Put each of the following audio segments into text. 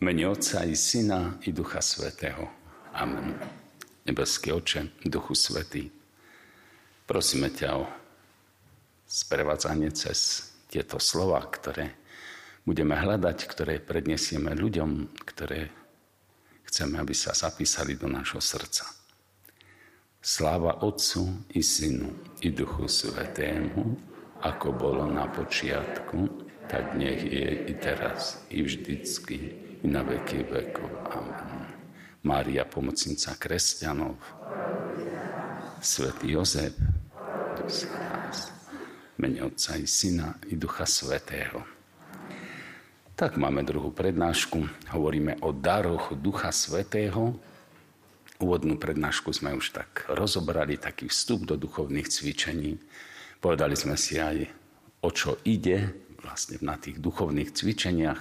mene Otca i Syna i Ducha Svetého. Amen. Nebeský oče, Duchu Svetý, prosíme ťa o sprevádzanie cez tieto slova, ktoré budeme hľadať, ktoré predniesieme ľuďom, ktoré chceme, aby sa zapísali do nášho srdca. Sláva Otcu i Synu i Duchu Svetému, ako bolo na počiatku, tak nech je i teraz, i vždycky, i na veky vekov. Amen. Mária, pomocnica kresťanov, Svetý Jozef, mene Otca i Syna i Ducha Svetého. Tak máme druhú prednášku. Hovoríme o daroch Ducha Svetého. Úvodnú prednášku sme už tak rozobrali, taký vstup do duchovných cvičení. Povedali sme si aj, o čo ide vlastne na tých duchovných cvičeniach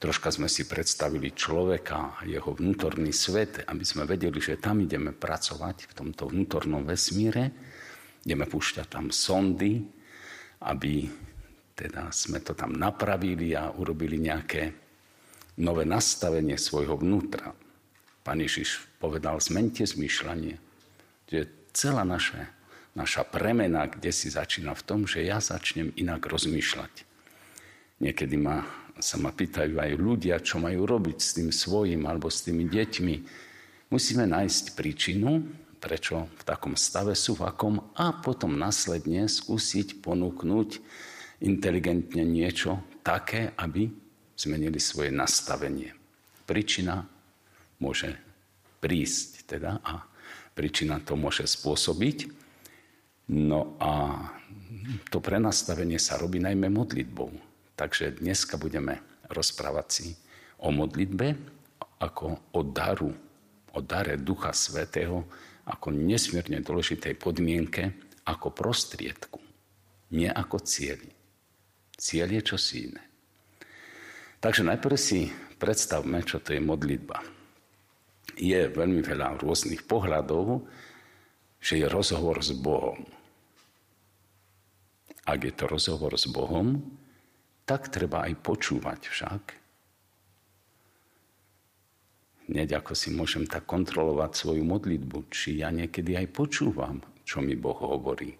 Troška sme si predstavili človeka, jeho vnútorný svet, aby sme vedeli, že tam ideme pracovať v tomto vnútornom vesmíre. Ideme púšťať tam sondy, aby teda sme to tam napravili a urobili nejaké nové nastavenie svojho vnútra. Pán Ježiš povedal, zmente zmýšľanie, že celá naša, naša premena, kde si začína v tom, že ja začnem inak rozmýšľať. Niekedy ma sa ma pýtajú aj ľudia, čo majú robiť s tým svojim alebo s tými deťmi. Musíme nájsť príčinu, prečo v takom stave sú v akom a potom následne skúsiť ponúknuť inteligentne niečo také, aby zmenili svoje nastavenie. Príčina môže prísť teda a príčina to môže spôsobiť. No a to prenastavenie sa robí najmä modlitbou. Takže dneska budeme rozprávať si o modlitbe ako o daru, o dare Ducha Svetého, ako nesmierne dôležitej podmienke, ako prostriedku, nie ako cieli. Cieľ je čosi iné. Takže najprv si predstavme, čo to je modlitba. Je veľmi veľa rôznych pohľadov, že je rozhovor s Bohom. Ak je to rozhovor s Bohom, tak treba aj počúvať však. Hneď ako si môžem tak kontrolovať svoju modlitbu, či ja niekedy aj počúvam, čo mi Boh hovorí.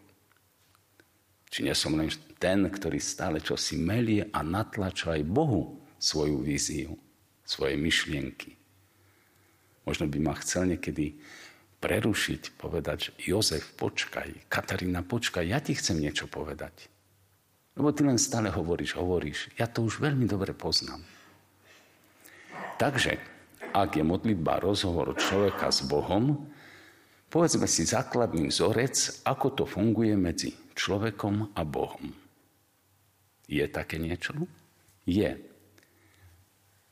Či nie som len ten, ktorý stále čo si melie a natlača aj Bohu svoju víziu, svoje myšlienky. Možno by ma chcel niekedy prerušiť, povedať, Jozef, počkaj, Katarína, počkaj, ja ti chcem niečo povedať. Lebo ty len stále hovoríš, hovoríš. Ja to už veľmi dobre poznám. Takže, ak je modlitba rozhovor človeka s Bohom, povedzme si základný vzorec, ako to funguje medzi človekom a Bohom. Je také niečo? Je.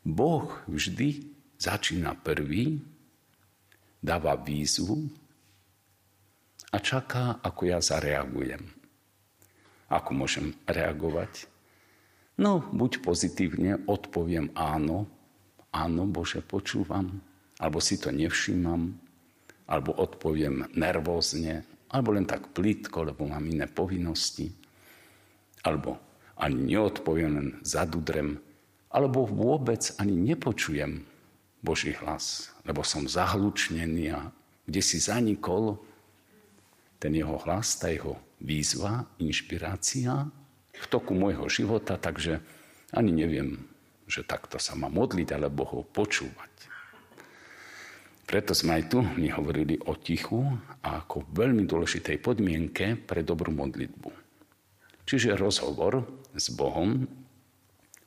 Boh vždy začína prvý, dáva výzvu a čaká, ako ja zareagujem. Ako môžem reagovať? No, buď pozitívne odpoviem áno, áno, Bože, počúvam, alebo si to nevšímam, alebo odpoviem nervózne, alebo len tak plítko, lebo mám iné povinnosti, alebo ani neodpoviem, len zadudrem, alebo vôbec ani nepočujem Boží hlas, lebo som zahlučnený a kde si zanikol ten jeho hlas, tá jeho výzva, inšpirácia v toku môjho života, takže ani neviem, že takto sa má modliť alebo ho počúvať. Preto sme aj tu my hovorili o tichu a ako veľmi dôležitej podmienke pre dobrú modlitbu. Čiže rozhovor s Bohom,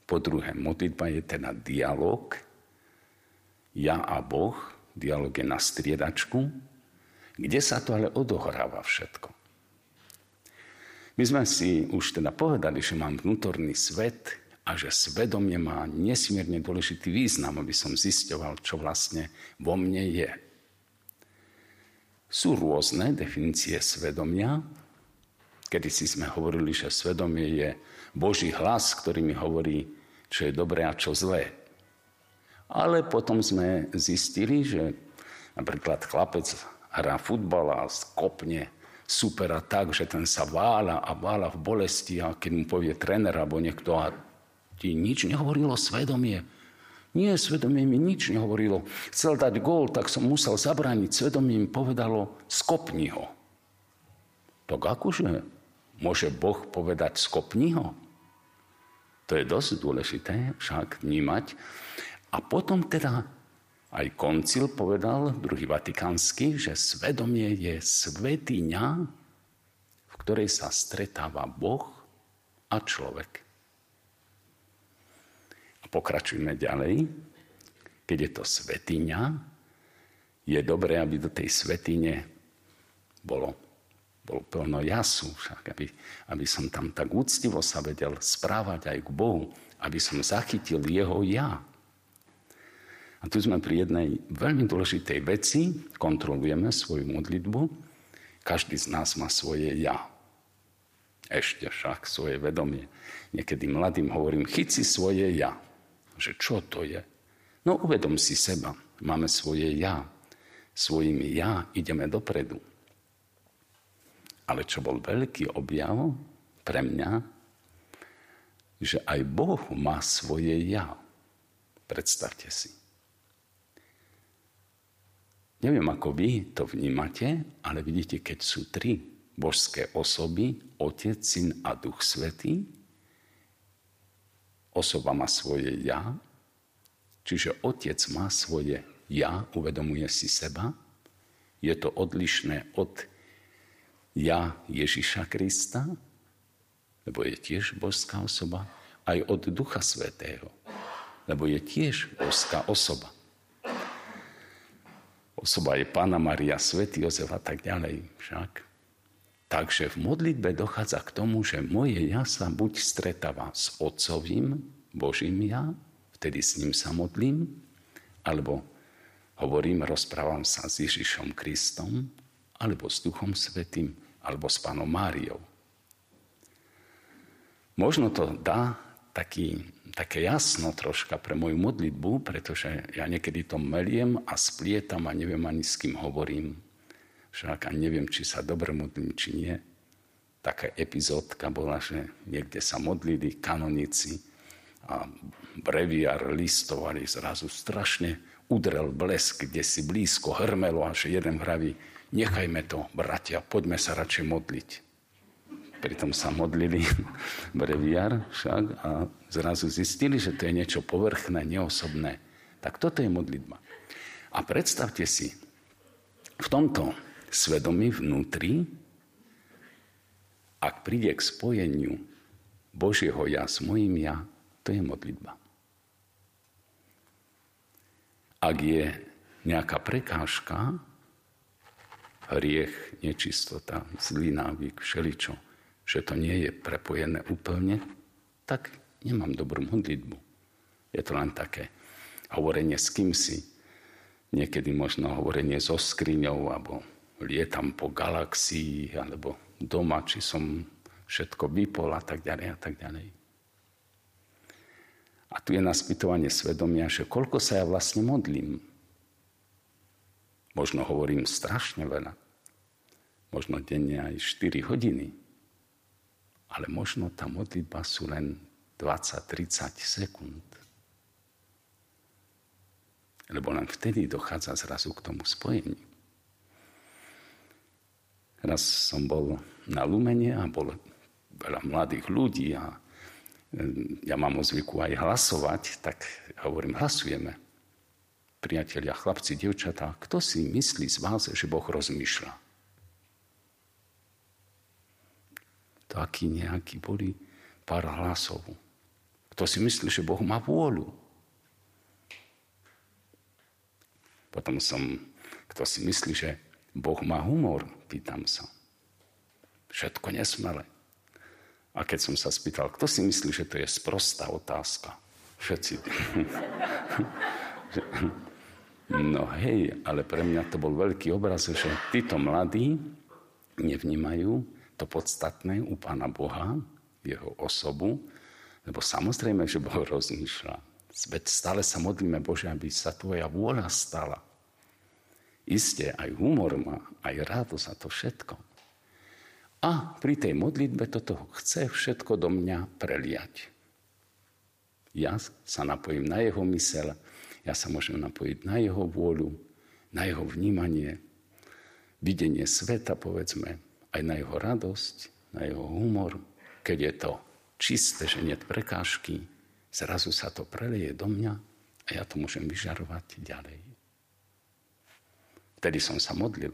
po druhé modlitba je teda dialog, ja a Boh, dialog je na striedačku, kde sa to ale odohráva všetko? My sme si už teda povedali, že mám vnútorný svet a že svedomie má nesmierne dôležitý význam, aby som zisťoval, čo vlastne vo mne je. Sú rôzne definície svedomia. Kedy si sme hovorili, že svedomie je Boží hlas, ktorý mi hovorí, čo je dobré a čo zlé. Ale potom sme zistili, že napríklad chlapec hrá futbal a skopne supera tak, že ten sa vála a vála v bolesti a keď mu povie tréner alebo niekto a ti nič nehovorilo svedomie, Nie, svedomie mi nič nehovorilo. Chcel dať gól, tak som musel zabrániť. Svedomie mi povedalo, skopni ho. Tak akože môže Boh povedať, skopni ho? To je dosť dôležité však vnímať. A potom teda aj koncil povedal, druhý vatikánsky, že svedomie je svetiňa, v ktorej sa stretáva Boh a človek. A pokračujeme ďalej. Keď je to svetiňa, je dobré, aby do tej svetine bolo, bolo plno jasu, však aby, aby som tam tak úctivo sa vedel správať aj k Bohu, aby som zachytil jeho ja. A tu sme pri jednej veľmi dôležitej veci, kontrolujeme svoju modlitbu. Každý z nás má svoje ja. Ešte však svoje vedomie. Niekedy mladým hovorím, chyť svoje ja. Že čo to je? No uvedom si seba. Máme svoje ja. Svojim ja ideme dopredu. Ale čo bol veľký objav pre mňa, že aj Boh má svoje ja. Predstavte si. Neviem, ako vy to vnímate, ale vidíte, keď sú tri božské osoby, Otec, Syn a Duch Svetý, osoba má svoje ja, čiže Otec má svoje ja, uvedomuje si seba, je to odlišné od ja Ježiša Krista, lebo je tiež božská osoba, aj od Ducha Svetého, lebo je tiež božská osoba osoba je Pána Maria, Svetý Jozef a tak ďalej však. Takže v modlitbe dochádza k tomu, že moje ja sa buď stretáva s Otcovým, Božím ja, vtedy s ním sa modlím, alebo hovorím, rozprávam sa s Ježišom Kristom, alebo s Duchom Svetým, alebo s Pánom Máriou. Možno to dá taký také jasno troška pre moju modlitbu, pretože ja niekedy to meliem a splietam a neviem ani s kým hovorím. Však ani neviem, či sa dobre modlím, či nie. Taká epizódka bola, že niekde sa modlili kanonici a breviár listovali, zrazu strašne udrel blesk, kde si blízko hrmelo a že jeden vraví, nechajme to, bratia, poďme sa radšej modliť pritom sa modlili breviar však a zrazu zistili, že to je niečo povrchné, neosobné. Tak toto je modlitba. A predstavte si, v tomto svedomí vnútri, ak príde k spojeniu Božieho ja s mojim ja, to je modlitba. Ak je nejaká prekážka, hriech, nečistota, zlý návyk, všeličo, že to nie je prepojené úplne, tak nemám dobrú modlitbu. Je to len také hovorenie s kýmsi, niekedy možno hovorenie so skriňou, alebo lietam po galaxii, alebo doma, či som všetko vypol a tak ďalej a tak ďalej. A tu je naspytovanie svedomia, že koľko sa ja vlastne modlím. Možno hovorím strašne veľa. Možno denne aj 4 hodiny. Ale možno tá modlitba sú len 20-30 sekúnd. Lebo len vtedy dochádza zrazu k tomu spojeniu. Raz som bol na Lumene a bol veľa mladých ľudí a ja mám o zvyku aj hlasovať, tak hovorím, hlasujeme. Priatelia, chlapci, devčatá, kto si myslí z vás, že Boh rozmýšľa? Takí nejakí boli pár hlasov. Kto si myslí, že Boh má vôľu? Potom som, kto si myslí, že Boh má humor? Pýtam sa. Všetko nesmele. A keď som sa spýtal, kto si myslí, že to je sprostá otázka? Všetci. no hej, ale pre mňa to bol veľký obraz, že títo mladí nevnímajú, to podstatné u Pána Boha, jeho osobu, lebo samozrejme, že Boh rozmýšľa. Veď stále sa modlíme, Bože, aby sa Tvoja vôľa stala. Isté, aj humor má, aj radosť a to všetko. A pri tej modlitbe toto chce všetko do mňa preliať. Ja sa napojím na jeho mysel, ja sa môžem napojiť na jeho vôľu, na jeho vnímanie, videnie sveta, povedzme, aj na jeho radosť, na jeho humor. Keď je to čisté, že nie prekážky, zrazu sa to preleje do mňa a ja to môžem vyžarovať ďalej. Vtedy som sa modlil.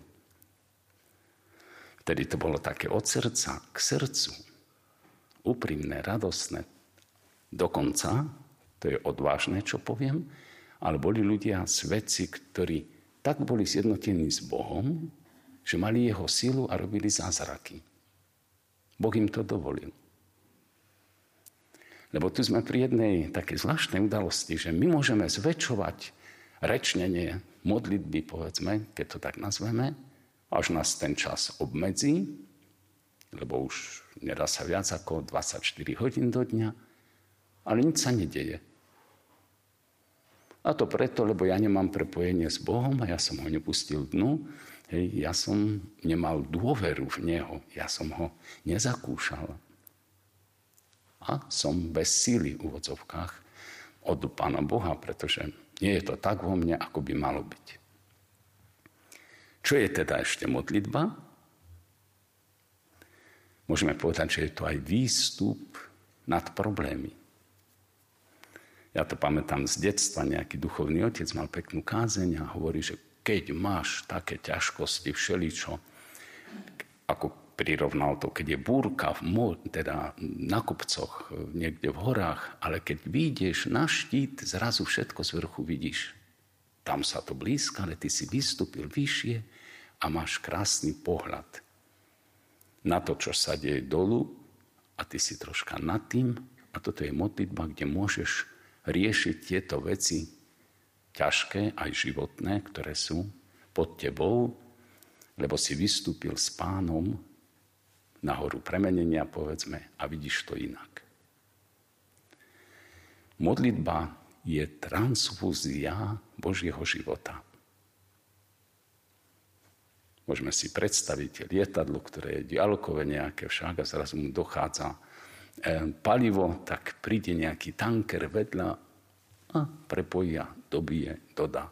Vtedy to bolo také od srdca k srdcu. Úprimné, radosné. Dokonca, to je odvážne, čo poviem, ale boli ľudia, svedci, ktorí tak boli zjednotení s Bohom, že mali jeho silu a robili zázraky. Boh im to dovolil. Lebo tu sme pri jednej takej zvláštnej udalosti, že my môžeme zväčšovať rečnenie, modlitby, povedzme, keď to tak nazveme, až nás ten čas obmedzí, lebo už nedá sa viac ako 24 hodín do dňa, ale nič sa nedeje. A to preto, lebo ja nemám prepojenie s Bohom a ja som ho nepustil dnu, hej, ja som nemal dôveru v Neho, ja som ho nezakúšal. A som bez síly v úvodzovkách od Pána Boha, pretože nie je to tak vo mne, ako by malo byť. Čo je teda ešte modlitba? Môžeme povedať, že je to aj výstup nad problémy. Ja to pamätám z detstva, nejaký duchovný otec mal peknú kázeň a hovorí, že keď máš také ťažkosti všeličo, ako prirovnal to, keď je búrka v mo, teda na kopcoch, niekde v horách, ale keď vyjdeš na štít, zrazu všetko z vrchu vidíš. Tam sa to blízka, ale ty si vystúpil vyššie a máš krásny pohľad na to, čo sa deje dolu a ty si troška nad tým a toto je modlitba, kde môžeš riešiť tieto veci ťažké, aj životné, ktoré sú pod tebou, lebo si vystúpil s pánom na horu premenenia, povedzme, a vidíš to inak. Modlitba je transfúzia Božieho života. Môžeme si predstaviť lietadlo, ktoré je dialkové nejaké však a zrazu mu dochádza e, palivo, tak príde nejaký tanker vedľa a prepojí a dobije, dodá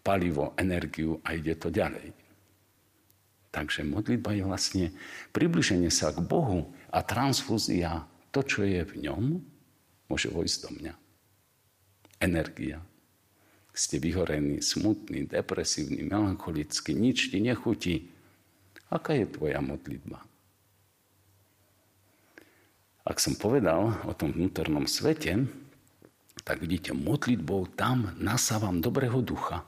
palivo, energiu a ide to ďalej. Takže modlitba je vlastne približenie sa k Bohu a transfúzia, to, čo je v ňom, môže vojsť do mňa. Energia ste vyhorení, smutní, depresívni, melancholickí, nič ti nechutí. Aká je tvoja modlitba? Ak som povedal o tom vnútornom svete, tak vidíte, modlitbou tam nasávam dobrého ducha.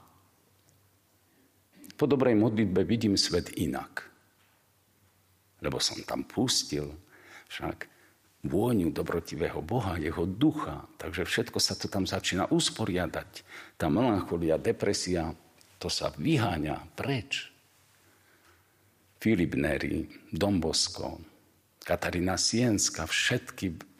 Po dobrej modlitbe vidím svet inak. Lebo som tam pustil však vôňu dobrotivého Boha, jeho ducha. Takže všetko sa to tam začína usporiadať. Tá melancholia, depresia, to sa vyháňa preč. Filip Neri, Dombosko, Katarína Sienska, všetky,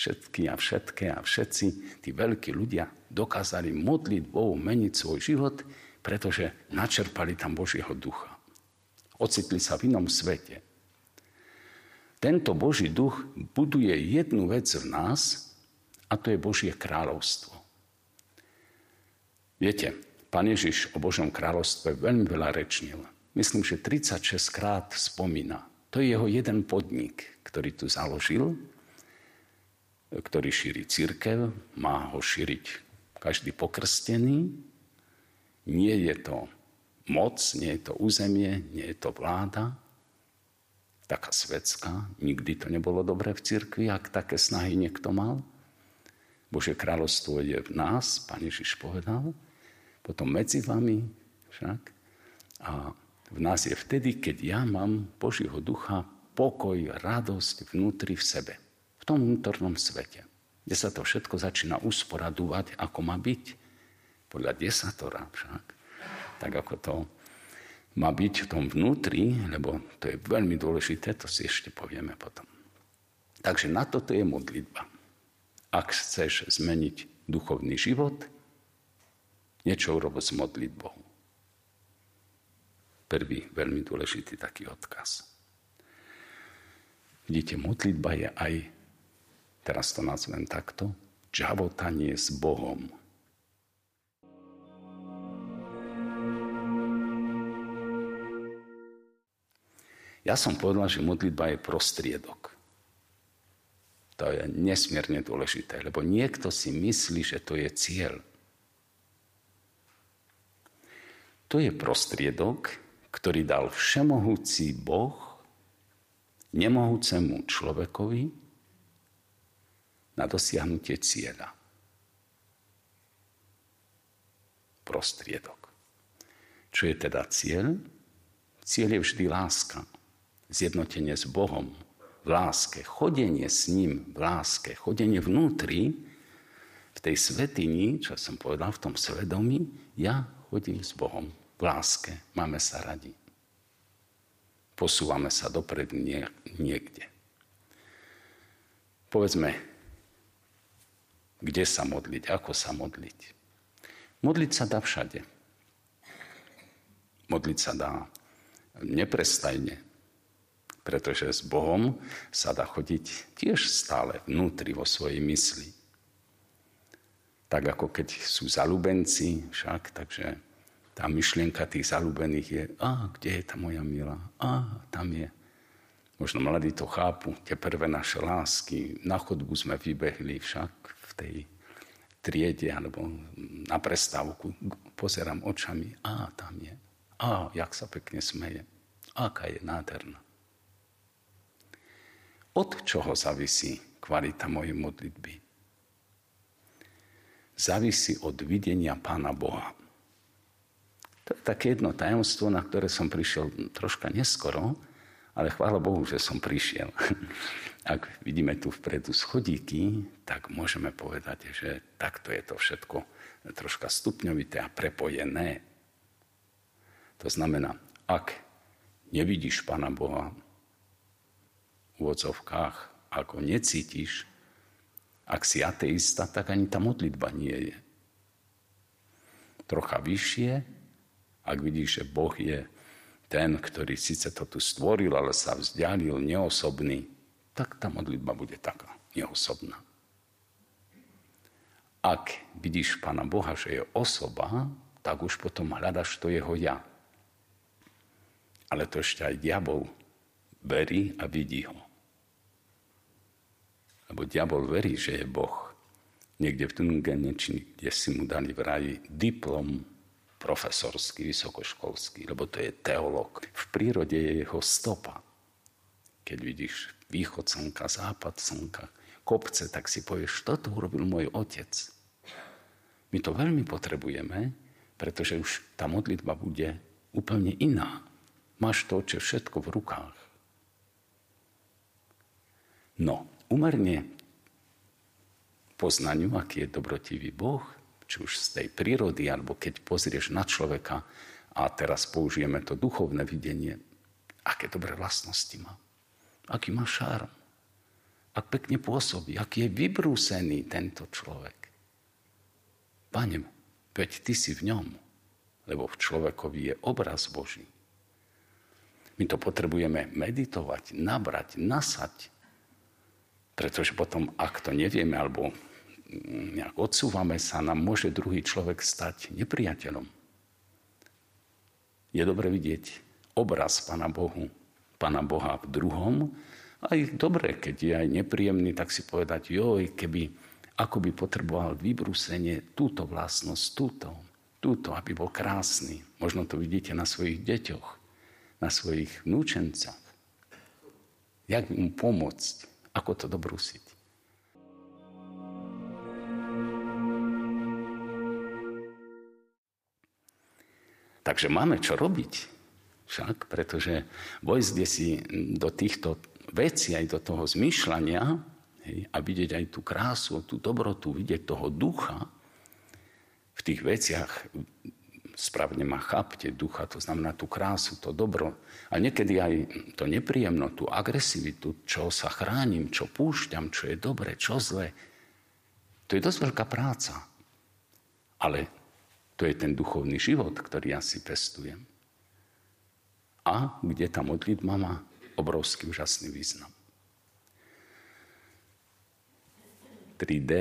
všetky a všetké a všetci tí veľkí ľudia dokázali modliť Bohu, meniť svoj život, pretože načerpali tam Božieho ducha. Ocitli sa v inom svete. Tento Boží duch buduje jednu vec v nás a to je Božie kráľovstvo. Viete, pán Ježiš o Božom kráľovstve veľmi veľa rečnil. Myslím, že 36 krát spomína. To je jeho jeden podnik, ktorý tu založil, ktorý šíri církev, má ho šíriť každý pokrstený. Nie je to moc, nie je to územie, nie je to vláda, taká svetská. Nikdy to nebolo dobré v cirkvi, ak také snahy niekto mal. Bože kráľovstvo je v nás, Pán Ježiš povedal, potom medzi vami však. A v nás je vtedy, keď ja mám Božieho ducha pokoj, radosť vnútri v sebe. V tom vnútornom svete. Kde sa to všetko začína usporadúvať, ako má byť. Podľa desatora však. Tak ako to má byť v tom vnútri, lebo to je veľmi dôležité, to si ešte povieme potom. Takže na toto je modlitba. Ak chceš zmeniť duchovný život, niečo urob s modlitbou. Prvý veľmi dôležitý taký odkaz. Vidíte, modlitba je aj, teraz to nazvem takto, Čavotanie s Bohom. Ja som povedal, že modlitba je prostriedok. To je nesmierne dôležité, lebo niekto si myslí, že to je cieľ. To je prostriedok, ktorý dal všemohúci Boh nemohúcemu človekovi na dosiahnutie cieľa. Prostriedok. Čo je teda cieľ? Cieľ je vždy láska, zjednotenie s Bohom, v láske, chodenie s ním v láske, chodenie vnútri, v tej svetini, čo som povedal, v tom svedomí, ja chodím s Bohom v láske, máme sa radi. Posúvame sa dopredu nie, niekde. Povedzme, kde sa modliť, ako sa modliť. Modliť sa dá všade. Modliť sa dá neprestajne, pretože s Bohom sa dá chodiť tiež stále vnútri vo svojej mysli. Tak ako keď sú zalúbenci však, takže tá myšlienka tých zalúbených je, a kde je tá moja milá? A tam je. Možno mladí to chápu, tie prvé naše lásky. Na chodbu sme vybehli však v tej triede alebo na prestávku. Pozerám očami, a tam je. A jak sa pekne smeje. Aká je nádherná. Od čoho závisí kvalita mojej modlitby? Závisí od videnia Pána Boha. To je také jedno tajomstvo, na ktoré som prišiel troška neskoro, ale chvála Bohu, že som prišiel. Ak vidíme tu vpredu schodíky, tak môžeme povedať, že takto je to všetko troška stupňovité a prepojené. To znamená, ak nevidíš Pána Boha, úvodzovkách, ako necítiš, ak si ateista, tak ani tá modlitba nie je. Trocha vyššie, ak vidíš, že Boh je ten, ktorý síce to tu stvoril, ale sa vzdialil, neosobný, tak tá modlitba bude taká, neosobná. Ak vidíš Pána Boha, že je osoba, tak už potom hľadaš to jeho ja. Ale to ešte aj diabol verí a vidí ho. Lebo diabol verí, že je Boh. Niekde v Tungene, kde si mu dali v raji diplom profesorský, vysokoškolský, lebo to je teolog. V prírode je jeho stopa. Keď vidíš východ slnka, západ slnka, kopce, tak si povieš, toto urobil môj otec. My to veľmi potrebujeme, pretože už tá modlitba bude úplne iná. Máš to oče všetko v rukách. No, umerne poznaniu, aký je dobrotivý Boh, či už z tej prírody, alebo keď pozrieš na človeka a teraz použijeme to duchovné videnie, aké dobré vlastnosti má. Aký má šarm. Ak pekne pôsobí, aký je vybrúsený tento človek. Pane, veď ty si v ňom, lebo v človekovi je obraz Boží. My to potrebujeme meditovať, nabrať, nasať, pretože potom, ak to nevieme, alebo nejak odsúvame sa, nám môže druhý človek stať nepriateľom. Je dobre vidieť obraz Pána Bohu, Pána Boha v druhom. A je dobre, keď je aj nepríjemný, tak si povedať, joj, keby ako by potreboval vybrúsenie túto vlastnosť, túto, túto, aby bol krásny. Možno to vidíte na svojich deťoch, na svojich vnúčencach. Jak mu pomôcť? Ako to dobrúsiť? Takže máme čo robiť. Však, pretože vojsť si do týchto vecí, aj do toho zmýšľania hej, a vidieť aj tú krásu, tú dobrotu, vidieť toho ducha v tých veciach správne ma chápte ducha, to znamená tú krásu, to dobro. A niekedy aj to nepríjemno, tú agresivitu, čo sa chránim, čo púšťam, čo je dobre, čo zle. To je dosť veľká práca. Ale to je ten duchovný život, ktorý ja si pestujem. A kde tá modlitba má obrovský úžasný význam. 3D.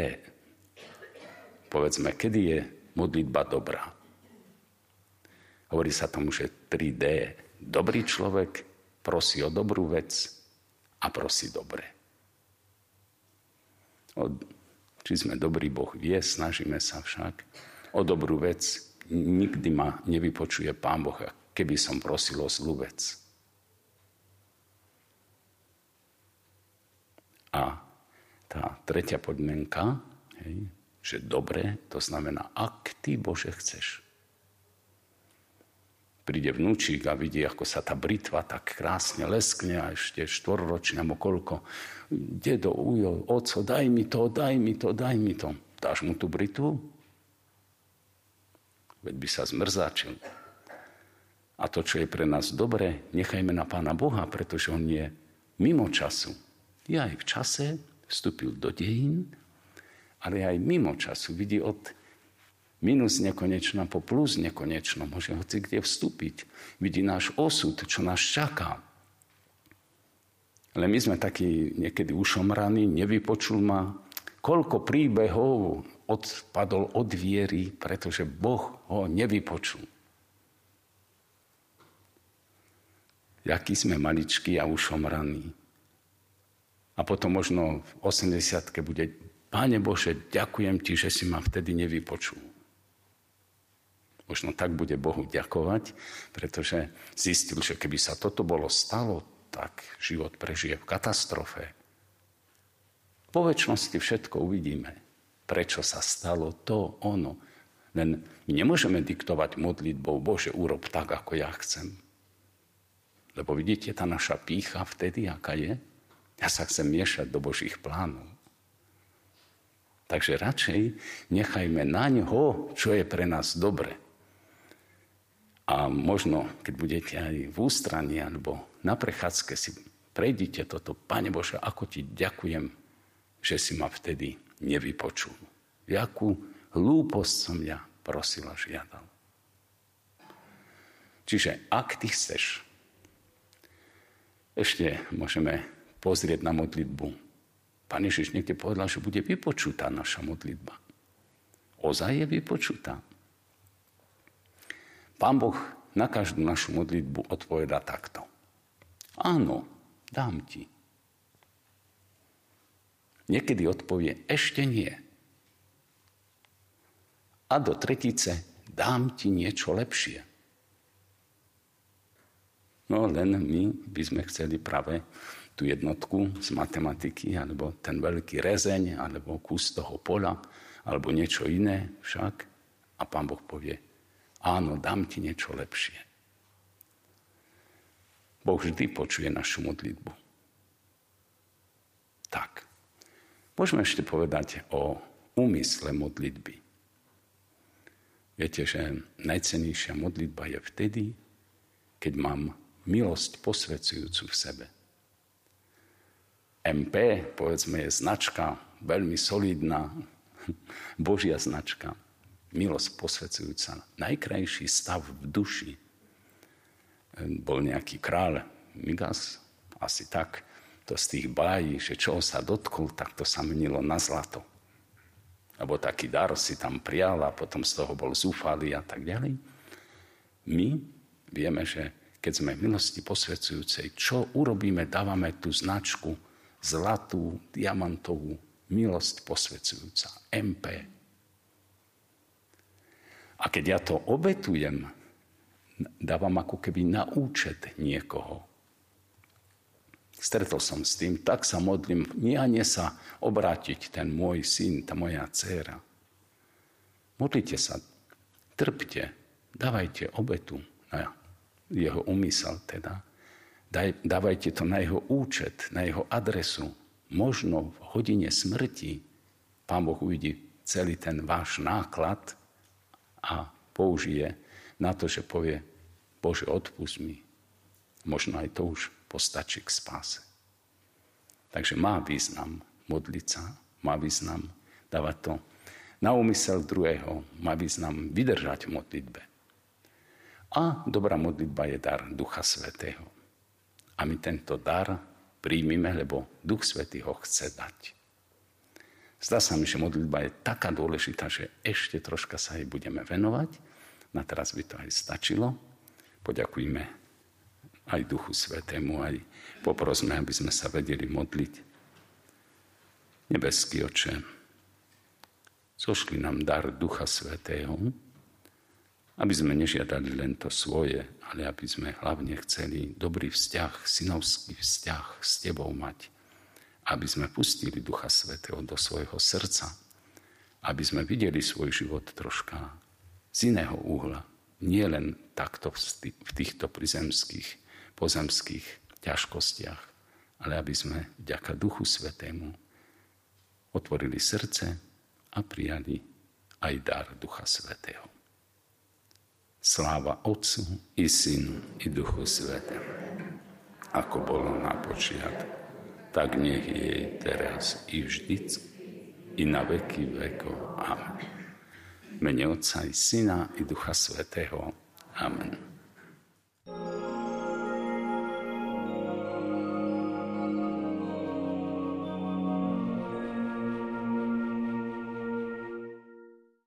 povedzme, kedy je modlitba dobrá. Hovorí sa tomu, že 3D. Dobrý človek prosí o dobrú vec a prosí dobre. O, či sme dobrý Boh vie, snažíme sa však. O dobrú vec nikdy ma nevypočuje Pán Boh, keby som prosil o zlú vec. A tá tretia podmienka, hej, že dobre, to znamená, ak ty Bože chceš príde vnúčik a vidí, ako sa tá britva tak krásne leskne a ešte štvorročne, alebo koľko. Dedo, ujo, oco, daj mi to, daj mi to, daj mi to. Dáš mu tú britvu? Veď by sa zmrzáčil. A to, čo je pre nás dobré, nechajme na Pána Boha, pretože On je mimo času. Je aj v čase, vstúpil do dejín, ale aj mimo času. Vidí od minus nekonečno po plus nekonečno. Môže hoci kde vstúpiť. Vidí náš osud, čo nás čaká. Ale my sme takí niekedy ušomraní, nevypočul ma. Koľko príbehov odpadol od viery, pretože Boh ho nevypočul. Jaký sme maličkí a ušomraní. A potom možno v 80 bude, Páne Bože, ďakujem ti, že si ma vtedy nevypočul. Možno tak bude Bohu ďakovať, pretože zistil, že keby sa toto bolo stalo, tak život prežije v katastrofe. Po väčšnosti všetko uvidíme, prečo sa stalo to, ono. Len my nemôžeme diktovať modlitbou, Bože, urob tak, ako ja chcem. Lebo vidíte, tá naša pícha vtedy, aká je? Ja sa chcem miešať do Božích plánov. Takže radšej nechajme na ňo, čo je pre nás dobre. A možno, keď budete aj v ústraní alebo na prechádzke si prejdite toto, Pane Bože, ako ti ďakujem, že si ma vtedy nevypočul. Jakú hlúposť som ja prosil a žiadal. Čiže ak ty chceš, ešte môžeme pozrieť na modlitbu. Pán Ježiš niekde povedal, že bude vypočutá naša modlitba. Ozaj je vypočutá. Pán Boh na každú našu modlitbu odpoveda takto. Áno, dám ti. Niekedy odpovie, ešte nie. A do tretice, dám ti niečo lepšie. No len my by sme chceli práve tú jednotku z matematiky, alebo ten veľký rezeň, alebo kus toho pola, alebo niečo iné však. A pán Boh povie, áno, dám ti niečo lepšie. Boh vždy počuje našu modlitbu. Tak. Môžeme ešte povedať o úmysle modlitby. Viete, že najcenejšia modlitba je vtedy, keď mám milosť posvedzujúcu v sebe. MP, povedzme, je značka veľmi solidná, Božia značka milosť posvedzujúca, najkrajší stav v duši. Bol nejaký kráľ Migas, asi tak, to z tých bájí, že čo sa dotkol, tak to sa menilo na zlato. Alebo taký dar si tam prijal a potom z toho bol zúfalý a tak ďalej. My vieme, že keď sme milosti posvedzujúcej, čo urobíme, dávame tú značku zlatú, diamantovú, milosť posvedzujúca, MP. A keď ja to obetujem, dávam ako keby na účet niekoho. Stretol som s tým, tak sa modlím, nie sa obrátiť ten môj syn, tá moja dcéra. Modlite sa, trpte, dávajte obetu na jeho umysel teda. Daj, dávajte to na jeho účet, na jeho adresu. Možno v hodine smrti Pán Boh uvidí celý ten váš náklad a použije na to, že povie, Bože, odpust mi. Možno aj to už postačí k spáse. Takže má význam modliť sa, má význam dávať to na úmysel druhého, má význam vydržať v modlitbe. A dobrá modlitba je dar Ducha Svetého. A my tento dar príjmime, lebo Duch Svetý ho chce dať. Zdá sa mi, že modlitba je taká dôležitá, že ešte troška sa jej budeme venovať. Na teraz by to aj stačilo. Poďakujme aj Duchu Svetému, aj poprosme, aby sme sa vedeli modliť. Nebeský oče, zošli nám dar Ducha Svetého, aby sme nežiadali len to svoje, ale aby sme hlavne chceli dobrý vzťah, synovský vzťah s Tebou mať. Aby sme pustili Ducha Svetého do svojho srdca, aby sme videli svoj život troška z iného úhla, nie len takto v týchto prizemských, pozemských ťažkostiach, ale aby sme vďaka Duchu Svetému otvorili srdce a prijali aj dar Ducha Svetého. Sláva Otcu i Synu i Duchu Svetému, ako bolo na počiatku tak nech je teraz i vždycky, i na veky vekov. Amen. Mene Otca i Syna i Ducha Svetého. Amen.